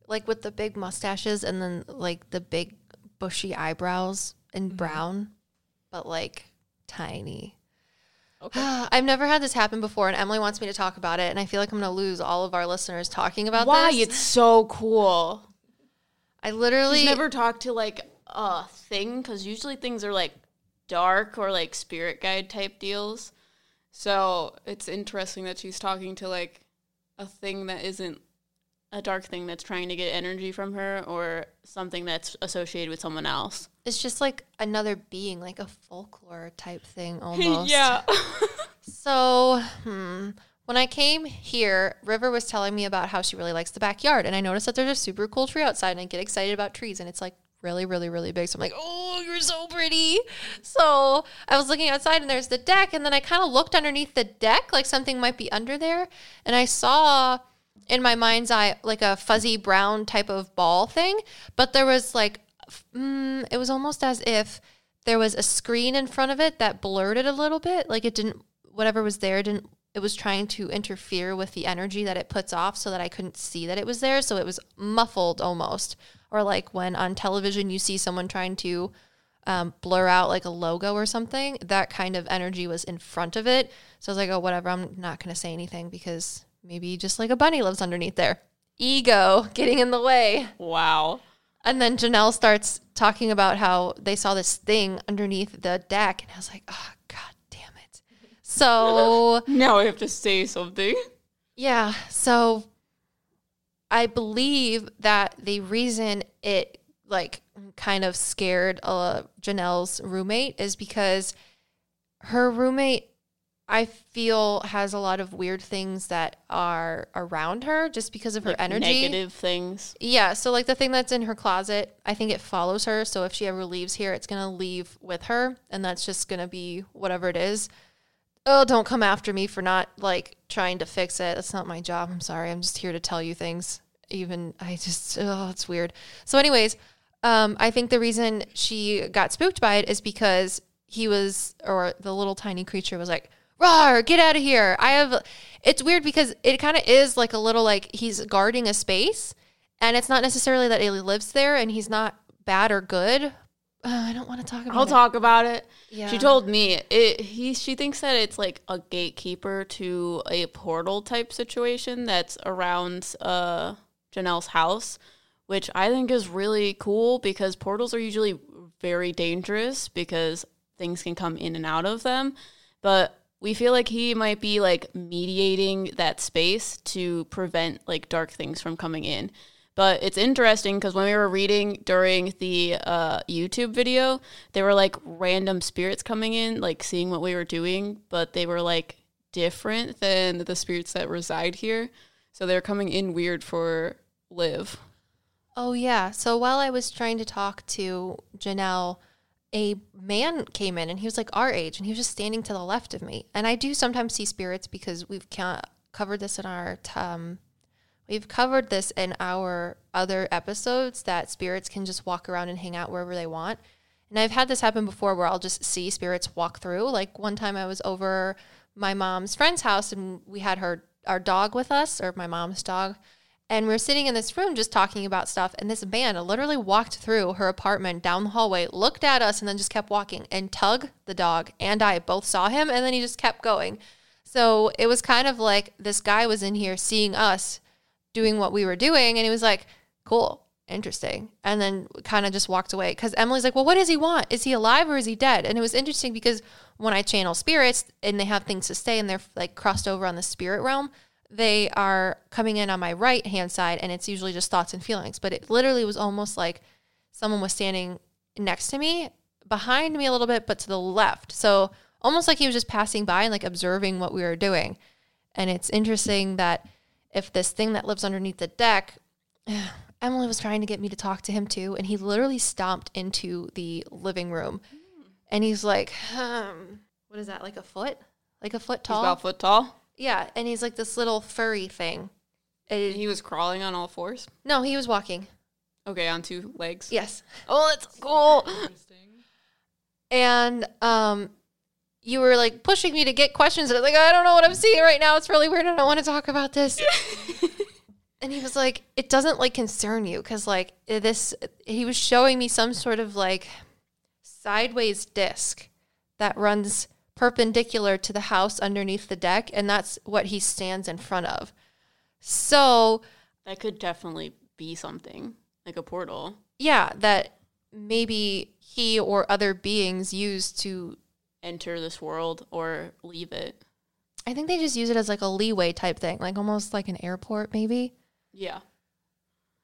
like with the big mustaches and then like the big bushy eyebrows and mm-hmm. brown, but like tiny. Okay. (gasps) I've never had this happen before, and Emily wants me to talk about it, and I feel like I'm gonna lose all of our listeners talking about Why? this. It's so cool. I literally She's never talked to like a thing because usually things are like dark or like spirit guide type deals. So it's interesting that she's talking to like a thing that isn't a dark thing that's trying to get energy from her or something that's associated with someone else. It's just like another being, like a folklore type thing (laughs) almost. yeah. So, hmm, when I came here, River was telling me about how she really likes the backyard, and I noticed that there's a super cool tree outside, and I get excited about trees, and it's like really, really, really big. So I'm like, oh, you're so pretty. So I was looking outside, and there's the deck, and then I kind of looked underneath the deck, like something might be under there, and I saw in my mind's eye like a fuzzy brown type of ball thing, but there was like, mm, it was almost as if there was a screen in front of it that blurred it a little bit, like it didn't whatever was there didn't it was trying to interfere with the energy that it puts off so that I couldn't see that it was there. So it was muffled almost. Or like when on television you see someone trying to um, blur out like a logo or something, that kind of energy was in front of it. So I was like, oh, whatever, I'm not going to say anything because maybe just like a bunny lives underneath there. Ego getting in the way. wow. And then Janelle starts talking about how they saw this thing underneath the deck. And I was like, oh, God damn it. So, (laughs) Now I have to say something. yeah. So I believe that the reason it like kind of scared uh, Janelle's roommate is because her roommate, I feel, has a lot of weird things that are around her just because of her Like energy. Negative things. Yeah, so like the thing that's in her closet, I think it follows her. So if she ever leaves here, it's gonna leave with her, and that's just gonna be whatever it is. Oh, don't come after me for not like trying to fix it. That's not my job. I'm sorry. I'm just here to tell you things. Even I just oh, it's weird. So, anyways, um, I think the reason she got spooked by it is because he was, or the little tiny creature was like, "Rawr, get out of here!" I have. It's weird because it kind of is like a little like he's guarding a space, and it's not necessarily that he lives there and he's not bad or good. Uh, I don't want to talk about it. I'll it. talk about it. Yeah. She told me it. He she thinks that it's like a gatekeeper to a portal type situation that's around uh Janelle's house, which I think is really cool because portals are usually very dangerous because things can come in and out of them. But we feel like he might be like mediating that space to prevent like dark things from coming in. But it's interesting because when we were reading during the uh, YouTube video, there were like random spirits coming in, like seeing what we were doing, but they were like different than the spirits that reside here. So they're coming in weird for Liv. Oh yeah. So while I was trying to talk to Janelle, a man came in and he was like our age and he was just standing to the left of me. And I do sometimes see spirits because we've covered this in our um we've covered this in our other episodes that spirits can just walk around and hang out wherever they want. And I've had this happen before where I'll just see spirits walk through. Like one time I was over my mom's friend's house and we had her our dog with us or my mom's dog and we were sitting in this room just talking about stuff and this man literally walked through her apartment down the hallway looked at us and then just kept walking. And tug the dog and i both saw him and then he just kept going. So it was kind of like this guy was in here seeing us doing what we were doing and he was like cool interesting. And then kind of just walked away. Because emily's like well what does he want? Is he alive or is he dead? And it was interesting because when i channel spirits and they have things to say and they're like crossed over on the spirit realm they are coming in on my right hand side and it's usually just thoughts and feelings. But it literally was almost like someone was standing next to me behind me a little bit but to the left. So almost like he was just passing by and like observing what we were doing. And it's interesting that if this thing that lives underneath the deck (sighs) emily was trying to get me to talk to him too and he literally stomped into the living room. And he's like um, what is that like a foot? Like a foot He's tall? about foot tall. Yeah, and he's like this little furry thing. And He was crawling on all fours. no, he was walking. Okay, on two legs. Yes. Oh, that's cool. Interesting. And um you were like pushing me to get questions and I was like, I don't know what I'm seeing right now. It's really weird. I don't want to talk about this. (laughs) and he was like, it doesn't like concern you because like this he was showing me some sort of like sideways disc that runs perpendicular to the house underneath the deck and that's what he stands in front of. So That could definitely be something like a portal. yeah, that maybe he or other beings use to. Enter this world or leave it. I think they just use it as like a leeway type thing, like almost like an airport, maybe. Yeah,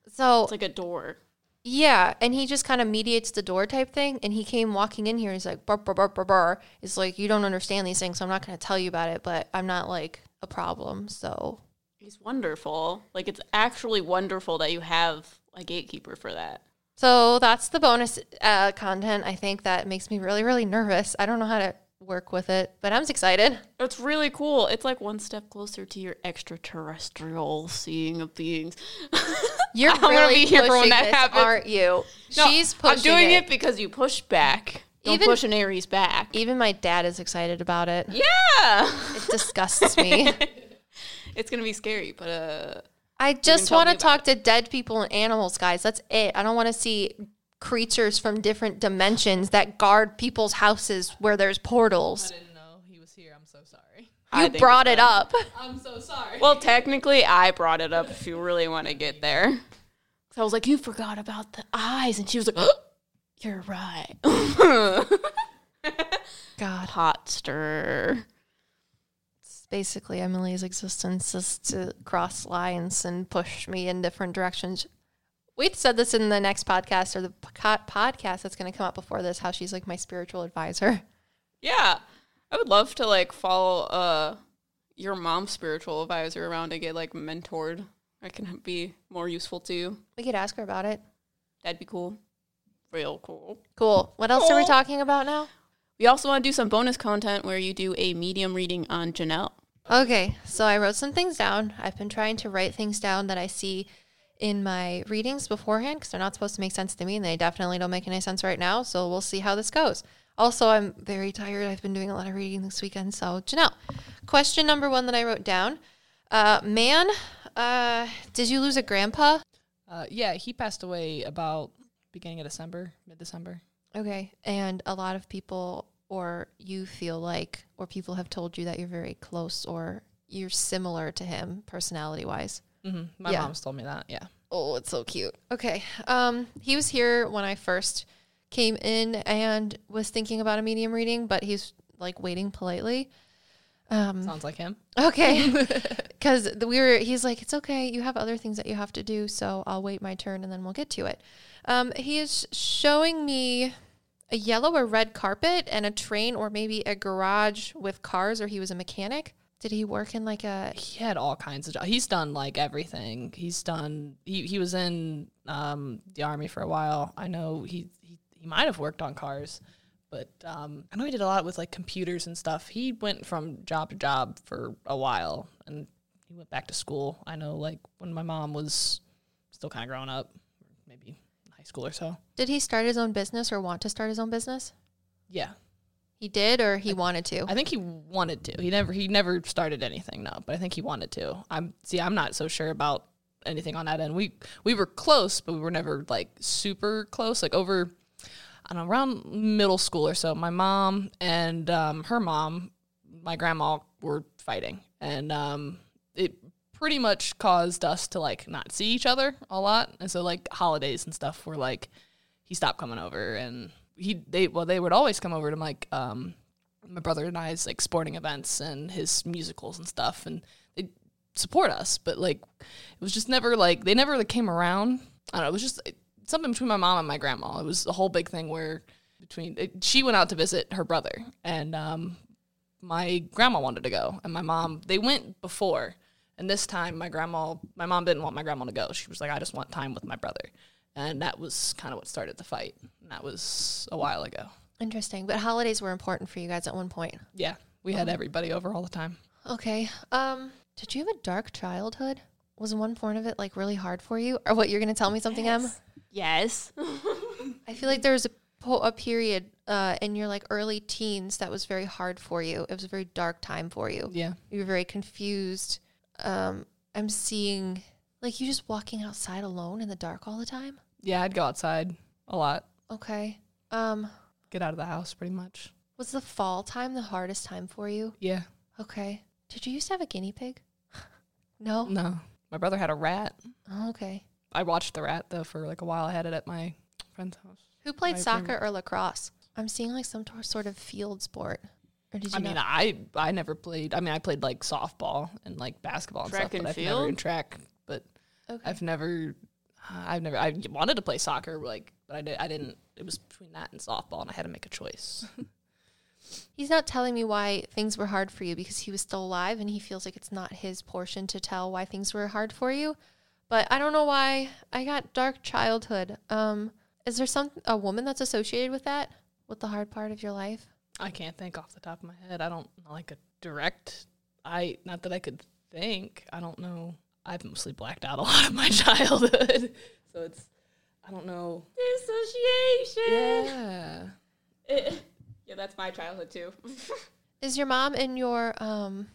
So it's like a door. Yeah, and he just kind of mediates the door type thing. And he came walking in here. And he's like, burr, burr, burr, burr. It's like you don't understand these things, so I'm not going to tell you about it. But I'm not like a problem. So He's wonderful. Like it's actually wonderful that you have a gatekeeper for that. so that's the bonus uh, content. I think that makes me really really nervous. I don't know how to work with it, but I'm excited. It's really cool. It's like one step closer to your extraterrestrial seeing of beings. (laughs) You're I'm gonna be here for when that this, happens. aren't you? No, She's pushing I'm doing it. because you push back. Don't Even- push an Aries back. Even my dad is excited about it. Yeah. It disgusts me. (laughs) it's gonna be scary, but uh I just want to talk to dead people and animals, guys. That's it. I don't want to see creatures from different dimensions that guard people's houses where there's portals. I didn't know he was here. I'm so sorry. You brought it up. (laughs) I'm so sorry. Well, technically, I brought it up if you really want to get there. 'Cause I was like, you forgot about the eyes. And she was like, oh, you're right. (laughs) (laughs) God. Hot stir. It's basically Emily's existence is to cross lines and push me in different directions. We said this in the next podcast or the podcast that's going to come up before this, how she's like my spiritual advisor. Yeah. I would love to like follow uh your mom's spiritual advisor around to get like mentored. I can be more useful to you. We could ask her about it. That'd be cool. Real cool. Cool. What else are we talking about now? We also want to do some bonus content where you do a medium reading on Janelle. Okay, so I wrote some things down. I've been trying to write things down that I see in my readings beforehand because they're not supposed to make sense to me and they definitely don't make any sense right now. So we'll see how this goes. Also, I'm very tired. I've been doing a lot of reading this weekend. So, Janelle, question number one that I wrote down uh, Man, uh, did you lose a grandpa? Uh, yeah, he passed away about beginning of December, mid December. Okay. And a lot of people, or you feel like, or people have told you that you're very close or you're similar to him personality wise. Mm-hmm. My Yeah. mom's told me that. Yeah. Oh, it's so cute. Okay. Um, he was here when I first came in and was thinking about a medium reading, but he's like waiting politely. Um, Sounds like him. okay. (laughs) (laughs) Because we were, he's like, it's okay. You have other things that you have to do, so I'll wait my turn and then we'll get to it. Um, he is showing me a yellow or red carpet and a train or maybe a garage with cars, or he was a mechanic. Did he work in like a? He had all kinds of jobs. He's done like everything. He's done. He he was in um, the army for a while. I know he he, he might have worked on cars, but um, I know he did a lot with like computers and stuff. He went from job to job for a while, and he went back to school. I know like when my mom was still kind of growing up, maybe in high school or so. Did he start his own business or want to start his own business? Yeah, He did, or he wanted to. I think he wanted to. He never he never started anything, no, but I think he wanted to. I'm see, I'm not so sure about anything on that end. We we were close, but we were never like super close. Like over I don't know, around middle school or so, my mom and um, her mom, my grandma were fighting. And um, it pretty much caused us to like not see each other a lot. And so like holidays and stuff were like he stopped coming over and he they well they would always come over to like um my brother and I's like sporting events and his musicals and stuff and they support us but like it was just never like they never like came around. I don't know it was just uh, something between my mom and my grandma. It was a whole big thing where between it, she went out to visit her brother and um my grandma wanted to go and my mom they went before and this time my grandma my mom didn't want my grandma to go. She was like I just want time with my brother and that was kind of what started the fight and that was a while ago Interesting. But holidays were important for you guys at one point. yeah we had everybody over all the time Okay. Um, did you have a dark childhood? Was one point of it like really hard for you? Or what you're gonna tell me something, Em? Yes. (laughs) I feel like there was a, po- a period uh, in your like early teens that was very hard for you. It was a very dark time for you. yeah You were very confused. Um, I'm seeing like you just walking outside alone in the dark all the time. yeah i'd go outside a lot Okay. Um, get out of the house pretty much was the fall time the hardest time for you? yeah Okay. Did you used to have a guinea pig? (laughs) no. no my brother had a rat Oh, okay. i watched the rat though for like a while i had it at my friend's house Who played My soccer or lacrosse? I'm seeing like some tor- sort of field sport. Or did you I mean. I I never played. I mean, I played like softball and like basketball and Track stuff, and but I've never in field? track. Okay. I've never, I've never. I wanted to play soccer, like, but I did. I didn't. It was between that and softball, and I had to make a choice. (laughs) He's not telling me why things were hard for you because he was still alive and he feels like it's not his portion to tell why things were hard for you. But I don't know why I got dark childhood. Um, is there some a woman that's associated with that? With the hard part of your life? I can't think off the top of my head. I don't like a direct. I not that I could think. I don't know. I've mostly blacked out a (laughs) lot of my childhood, so it's. I don't know. Dissociation. Yeah. (laughs) yeah, that's my childhood too. (laughs) Is your mom and your um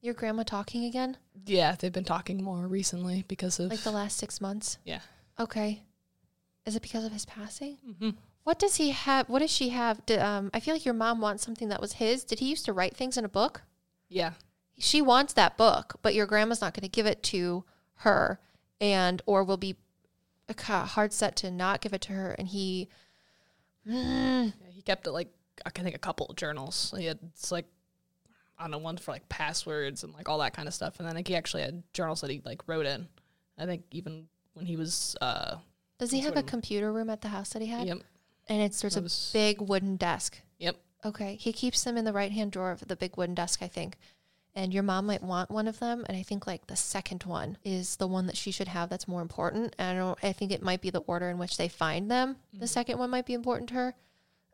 your grandma talking again? Yeah, they've been talking more recently because of. Like the last six months? Yeah. Okay. Is it because of his passing? hmm What does he have? What does she have? Did, um, I feel like your mom wants something that was his. Did he used to write things in a book? Yeah. She wants that book, but your grandma's not going to give it to her, and or will be hard set to not give it to her. And he, Mm, Yeah, he kept it like I can think a couple of journals. He had it's like I don't know one for like passwords and like all that kind of stuff. And then I think he actually had journals that he like wrote in. I think even when he was uh does he have a computer room at the house that he had? yep And it's there's that a was- big wooden desk. Yep. Okay. He keeps them in the right hand drawer of the big wooden desk, I think. And your mom might want one of them, and I think like the second one is the one that she should have that's more important. And I don't I think it might be the order in which they find them. The second one might be important to her.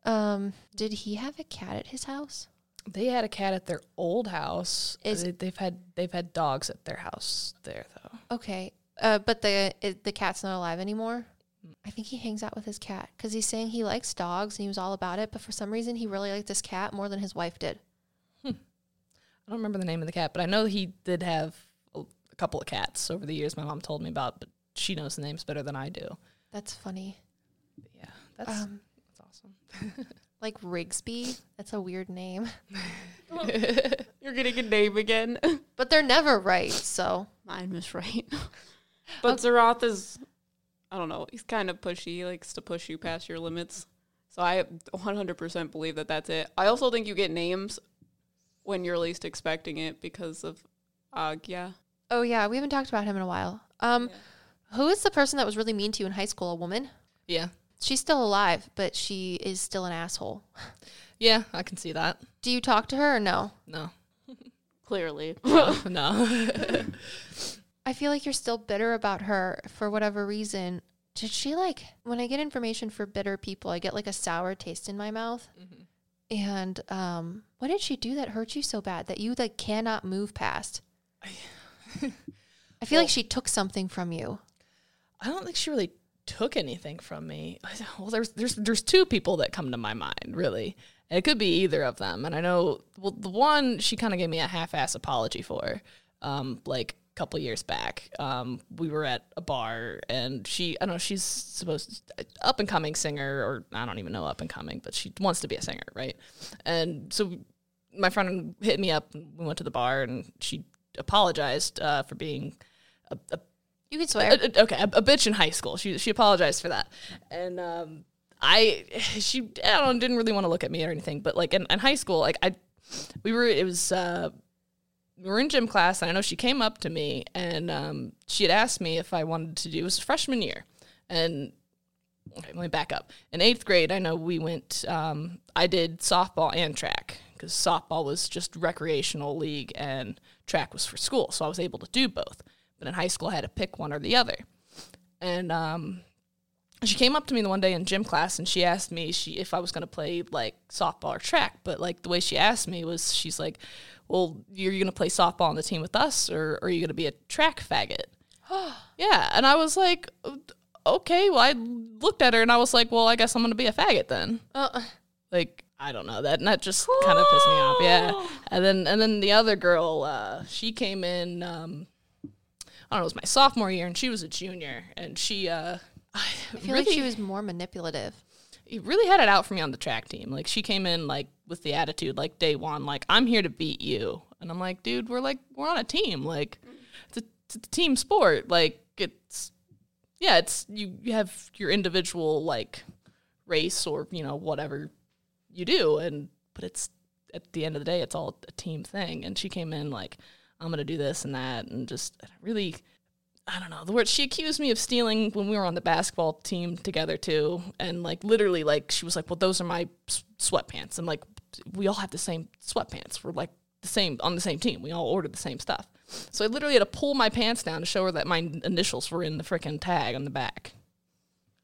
Um, did he have a cat at his house? they had a cat at their old house. Is- they, they've had they've had dogs at their house there though. Okay. Uh, but the it, the cat's not alive anymore. I think he hangs out with his cat because he's saying he likes dogs and he was all about it, but for some reason he really liked this cat more than his wife did. I don't remember the name of the cat, but I know he did have a, a couple of cats over the years. My mom told me about, but she knows the names better than I do. That's funny. Yeah, that's Um, that's awesome. (laughs) like Rigsby. That's a weird name, (laughs) You're getting a name again. (laughs) but they're never right. So Mine was right. but Zeroth is, I don't know, he's kind of pushy. He likes to push you past your limits. So I 100% believe that that's it. I also think you get names when you're least expecting it because of Agya. Oh yeah, we haven't talked about him in a while. Um, who is the person that was really mean to you in high school? A woman? Yeah. She's still alive, but she is still an asshole. Yeah, I can see that. Do you talk to her or no? No. (laughs) Clearly. (laughs) no. (laughs) I feel like you're still bitter about her for whatever reason. Did she like when I get information for bitter people, I get like a sour taste in my mouth. And um, what did she do that hurt you so bad that you like cannot move past? (laughs) I feel like she took something from you. I don't think she really took anything from me. (laughs) Well, there's there's there's two people that come to my mind, really. It could be either of them. And I know well the one she kind of gave me a half-ass apology for um like couple years back. Um we were at a bar and she I don't know, she's supposed to, up and coming singer or I don't even know up and coming, but she wants to be a singer, right? And so my friend hit me up and we went to the bar and she apologized uh, for being a, a You can swear. uh, uh, okay, a, a bitch in high school. She she apologized for that, and um, I she I don't know, didn't really want to look at me or anything. But like in, in high school, like I we were it was uh, we were in gym class, and I know she came up to me and um, she had asked me if I wanted to do it was freshman year, and okay, let me back up. In eighth grade, I know we went. Um, I did softball and track because softball was just recreational league and track was for school, so I was able to do both. But in high school, I had to pick one or the other. And um, she came up to me the one day in gym class and she asked me she if I was going to play like softball or track. But like the way she asked me was, she's like, "Well, you're going to play softball on the team with us, or, or are you going to be a track faggot?" (gasps) yeah, and I was like, "Okay." Well, I looked at her and I was like, "Well, I guess I'm going to be a faggot then." Uh, like I don't know that and that just kind of pissed me off. Yeah, and then and then the other girl, uh, she came in. Um, I don't know, it was my sophomore year, and she was a junior, and she uh, I feel like she was more manipulative. he really had it out for me on the track team. Like she came in like with the attitude like day one, like I'm here to beat you, and I'm like, dude, we're like we're on a team. Like it's a, it's a team sport. Like it's yeah, it's you you have your individual like race or you know whatever you do, and but it's at the end of the day, it's all a team thing. And she came in like I'm gonna do this and that, and just really. I don't know the word. She accused me of stealing when we were on the basketball team together too, and like literally, like she was like, "Well, those are my s- sweatpants." I'm like, "We all have the same sweatpants. We're like the same on the same team. We all ordered the same stuff." So I literally had to pull my pants down to show her that my initials were in the freaking tag on the back.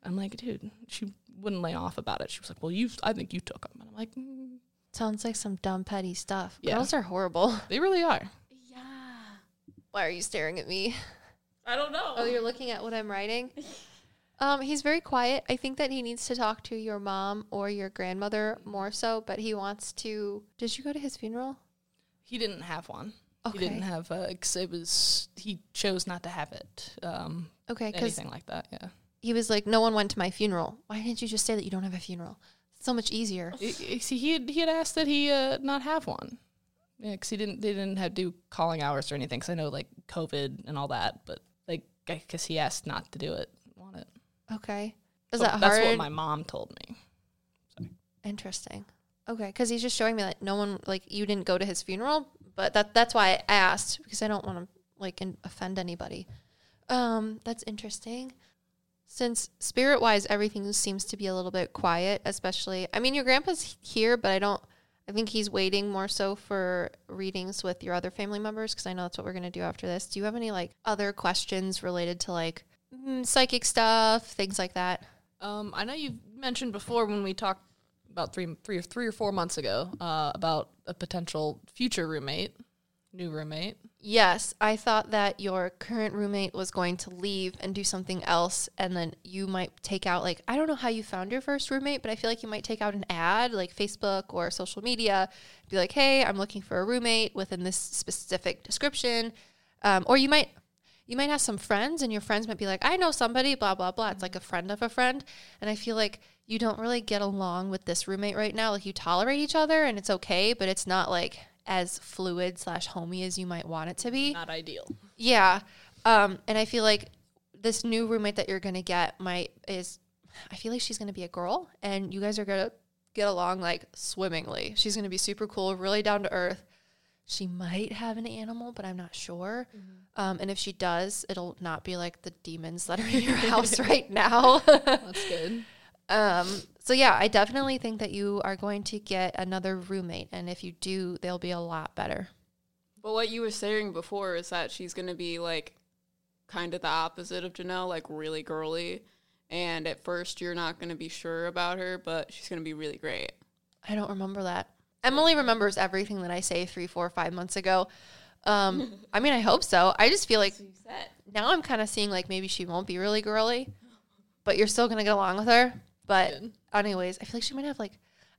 I'm like, dude, she wouldn't lay off about it. She was like, "Well, you, I think you took them," and I'm like, mm, Sounds like some dumb petty stuff. Yeah. Girls are horrible. "They really are." Yeah. Why are you staring at me? I don't know. Oh, you're looking at what I'm writing? (laughs) Um, he's very quiet. I think that he needs to talk to your mom or your grandmother more so, but he wants to. Did you go to his funeral? He didn't have one. Okay. He didn't have. Uh, 'cause it was he chose not to have it. Um, Okay, anything like that. Yeah. he was like, no one went to my funeral. Why didn't you just say that you don't have a funeral? It's so much easier. See, he had, he had asked that he uh, not have one. Yeah, because he didn't. They didn't have to do calling hours or anything. Because I know like COVID and all that. But I guess he asked not to do it. Want it? Okay. Is So that that's hard? That's what my mom told me. Interesting. Okay, because he's just showing me that no one like you didn't go to his funeral, but that that's why I asked because I don't want to like in, offend anybody. Um, that's interesting. Since spirit wise, everything seems to be a little bit quiet, especially. I mean, your grandpa's here, but I don't. I think he's waiting more so for readings with your other family members because I know that's what we're gonna do after this. Do you have any like other questions related to like mm, psychic stuff, things like that? Um, I know you mentioned before when we talked about three, three, or three or four months ago uh, about a potential future roommate, new roommate. Yes, I thought that your current roommate was going to leave and do something else, and then you might take out, like, I don't know how you found your first roommate, but I feel like you might take out an ad, like Facebook or social media, be like, hey, I'm looking for a roommate within this specific description. Um, or you might. you might have some friends and your friends might be like, I know somebody, blah, blah, blah. It's like a friend of a friend. And I feel like you don't really get along with this roommate right now. Like you tolerate each other and it's okay, but it's not like as fluid slash homey as you might want it to be. Not ideal. Yeah. Um, and I feel like this new roommate that you're gonna get might is I feel like she's gonna be a girl and you guys are gonna get along like swimmingly. She's gonna be super cool, really down to earth. She might have an animal, but I'm not sure. Um, and if she does, it'll not be like the demons that are in your (laughs) house right now. That's (laughs) good. Um, so yeah, I definitely think that you are going to get another roommate, and if you do, they'll be a lot better. But what you were saying before is that she's going to be like kind of the opposite of Janelle, like really girly. And at first, you're not going to be sure about her, but she's going to be really great. I don't remember that. Emily remembers everything that I say three, four, five months ago. Um, (laughs) I mean, I hope so. I just feel like now I'm kind of seeing like maybe she won't be really girly, but you're still gonna get along with her. But Good. anyways, I feel like she might have like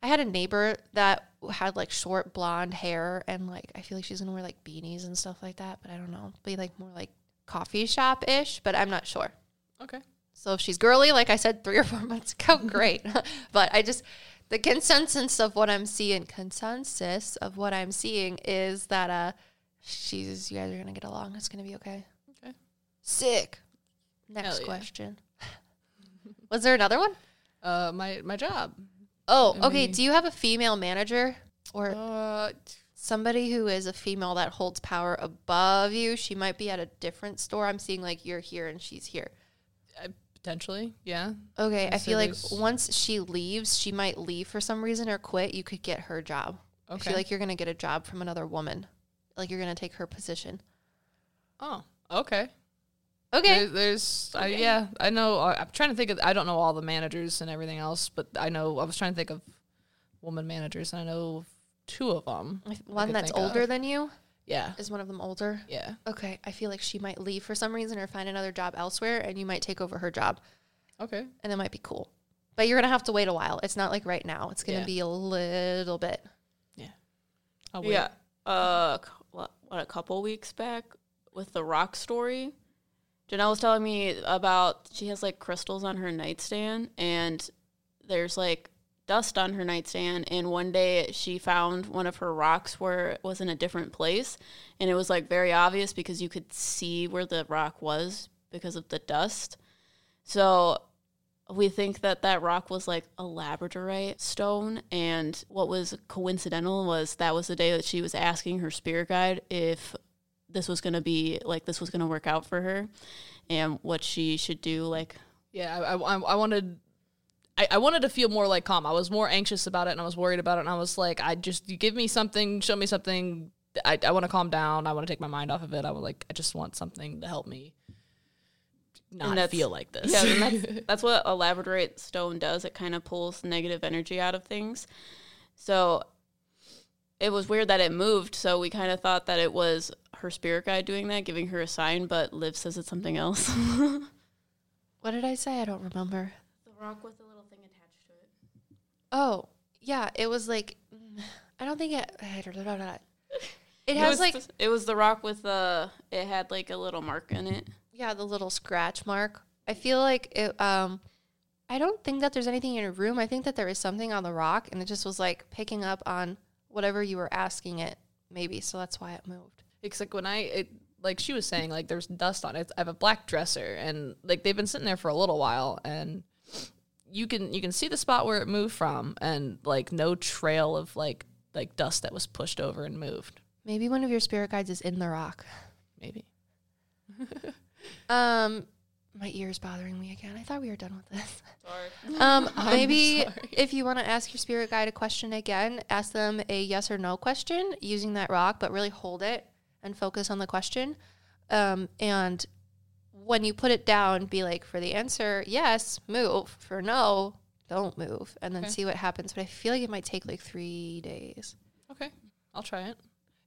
I had a neighbor that had like short blonde hair and like I feel like she's gonna wear like beanies and stuff like that. But I don't know, be like more like coffee shop ish. But I'm not sure. Okay. So if she's girly, like I said three or four (laughs) months ago, great. (laughs) but I just the consensus of what I'm seeing, consensus of what I'm seeing is that uh she's you guys are gonna get along. It's gonna be okay. Okay. Sick. Next yeah. question. (laughs) Was there another one? Uh, my my job. Oh, I okay. mean- Do you have a female manager or Uh, somebody who is a female that holds power above you? She might be at a different store. I'm seeing like you're here and she's here. potentially, yeah. Okay, I So feel like there's- once she leaves, she might leave for some reason or quit. You could get her job. I Okay. feel like you're gonna get a job from another woman. Like you're gonna take her position. oh, okay. Okay. There, there's, I, yeah, I know. I, I'm trying to think of. I don't know all the managers and everything else, but I know. I was trying to think of woman managers, and I know two of them. One that's think of. older than you Yeah, is one of them older. yeah. Okay, I feel like she might leave for some reason or find another job elsewhere, and you might take over her job, Okay. and it might be cool. But you're gonna have to wait a while. It's not like right now. It's gonna Yeah. be a little bit. I'll wait. Yeah. Uh, what, what, a couple weeks back with the rock story, Janelle was telling me about she has like crystals on her nightstand and there's like dust on her nightstand. And one day she found one of her rocks where it was in a different place. And it was like very obvious because you could see where the rock was because of the dust. So we think that that rock was like a labradorite stone and what was coincidental was that was the day that she was asking her spirit guide if this was going to be like this was going to work out for her and what she should do like Yeah, I, I, I wanted. I, I wanted to feel more like calm. I was more anxious about it, and I was worried about it. And I was like, I just you give me something, show me something. I, I want to calm down. I want to take my mind off of it. I would like. I just want something to help me not feel like this. yeah and that's, (laughs) that's what a labradorite stone does it kind of pulls negative energy out of things so it was weird that it moved so we kind of thought that it was her spirit guide doing that giving her a sign but liv says it's something else (laughs) What did I say? I don't remember. the rock with the little thing attached to it Oh, yeah. It was like I don't think it. (laughs) It It has was like the- it was the rock with the it had like a little mark in it. yeah, the little scratch mark. I feel like it. Um, I don't think that there's anything in your room. I think that there is something on the rock, and it just was like picking up on whatever you were asking it, maybe. So that's why it moved. It's like when I it like she was saying like there's dust on it. I have a black dresser and like they've been sitting there for a little while and you can you can see the spot where it moved from and like no trail of like like dust that was pushed over and moved. Maybe one of your spirit guides is in the rock. Maybe. (laughs) Um, my ear's bothering me again. I thought we were done with this. Sorry. (laughs) Um, (laughs) maybe sorry. if you want to ask your spirit guide a question again, ask them a yes or no question using that rock, but really hold it and focus on the question. Um, and when you put it down, be like, for the answer, yes, move. For no, don't move. And then Okay. see what happens. But I feel like it might take like three days. Okay. I'll try it.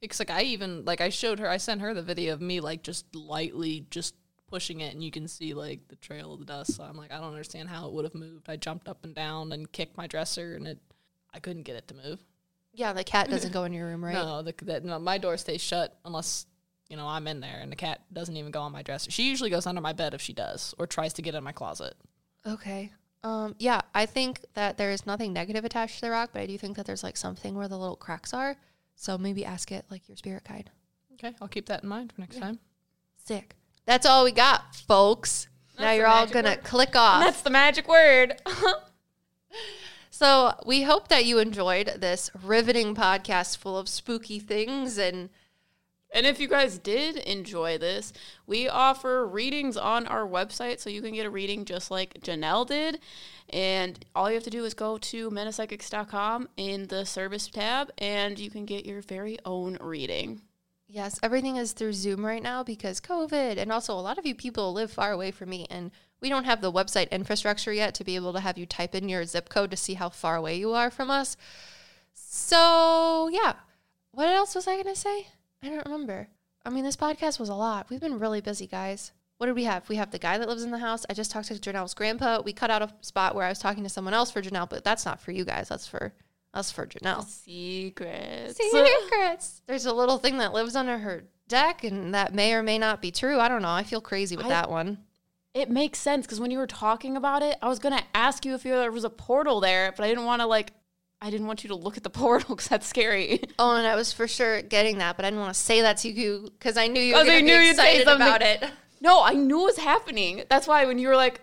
It's like I even like I showed her I sent her the video of me like just lightly just pushing it and you can see like the trail of the dust. So I'm like, I don't understand how it would have moved. I jumped up and down and kicked my dresser and it I couldn't get it to move. Yeah, the cat doesn't go in your room, (laughs) right? No, the, that no, my door stays shut unless you know, I'm in there and the cat doesn't even go on my dresser. She usually goes under my bed if she does or tries to get in my closet. Okay. Um, yeah, I think that there is nothing negative attached to the rock, but I do think that there's like something where the little cracks are. So maybe ask it like your spirit guide. Okay, I'll keep that in mind for next time. Sick. That's all we got, folks. now you're all gonna word. click (laughs) off. That's the magic word. (laughs) So we hope that you enjoyed this riveting podcast full of spooky things and And if you guys did enjoy this, we offer readings on our website, so you can get a reading just like Janelle did. And all you have to do is go to metapsyckicks.com in the service tab, and you can get your very own reading. Yes, everything is through Zoom right now because COVID and also a lot of you people live far away from me and we don't have the website infrastructure yet to be able to have you type in your zip code to see how far away you are from us. So, yeah. What else was I going to say? I don't remember. I mean, this podcast was a lot. We've been really busy, guys. What did we have? We have the guy that lives in the house. I just talked to Janelle's grandpa. We cut out a spot where I was talking to someone else for Janelle, but that's not for you guys. That's for that's for Janelle. Secrets. (laughs) Secrets. There's a little thing that lives under her deck, and that may or may not be true. I don't know. I feel crazy with I- that one. It makes sense because when you were talking about it, I was gonna ask you if there was a portal there, but I didn't want to like, I didn't want you to look at the (laughs) portal because that's scary. Oh, and I was for sure getting that, but I didn't want to say that to you because I knew you were I going to knew be excited about it. No, I knew it was happening. That's why when you were like,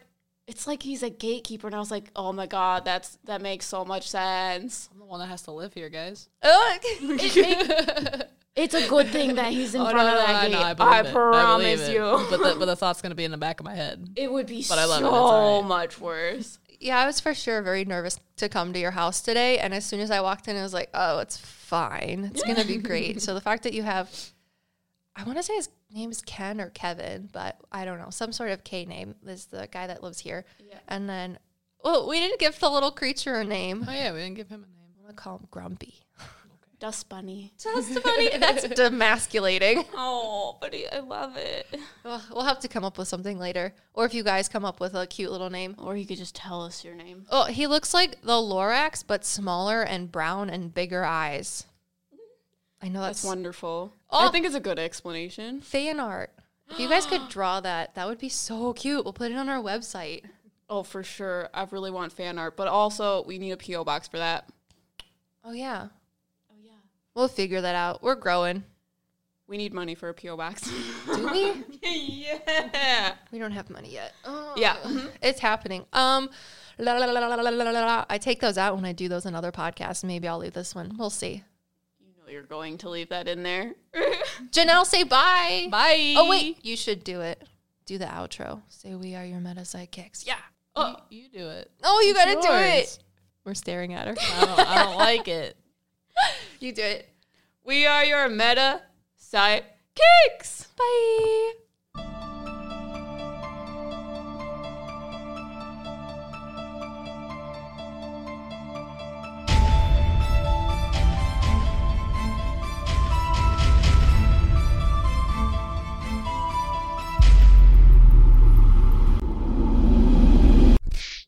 it's like he's a gatekeeper, and I was like, oh my god, that's that makes so much sense. I'm the one that has to live here, guys. (laughs) It make- it's a good thing that he's in Oh, front no, of no, that I gate. know, I I, believe it. I promise believe you. But the, but the thought's gonna be in the back of my head. it would be But I love it. so It's all right. much worse. yeah, I was for sure very nervous to come to your house today. And as soon as I walked in, I was like, oh, it's fine. It's going to be (laughs) great. so the fact that you have, I want to say his name is Ken or Kevin, but I don't know, some sort of K name is the guy that lives here. Yeah. And then, well, we didn't give the little creature a name. Oh yeah, we didn't give him a name. I'm going to call him Grumpy. Dust bunny. Dust Bunny? That's (laughs) demasculating. (laughs) Oh, buddy, I love it. Well, we'll have to come up with something later. Or if you guys come up with a cute little name. Or you could just tell us your name. Oh, he looks like the Lorax, but smaller and brown and bigger eyes. I know that's, that's wonderful. Oh, I think it's a good explanation. Fan art. If you guys could draw that, that would be so cute. We'll put it on our website. Oh, for sure. I really want fan art, but also we need a PO box for that. Oh yeah. Oh yeah. We'll figure that out. We're growing. We need money for a PO box. Do we? yeah. We don't have money yet. Oh. Yeah. It's happening. Um la, la, la, I take those out when I do those in other podcasts. Maybe I'll leave this one. We'll see. You know you're going to leave that in there. (laughs) Janelle, say bye. Bye. Oh wait, you should do it. Do the outro. Say we are your Meta PsycKicks. Yeah. You, oh. you do it. Oh, you gotta do it. We're staring at her. I don't, I don't (laughs) like it. You do it. we are your Meta PsycKicks. Bye.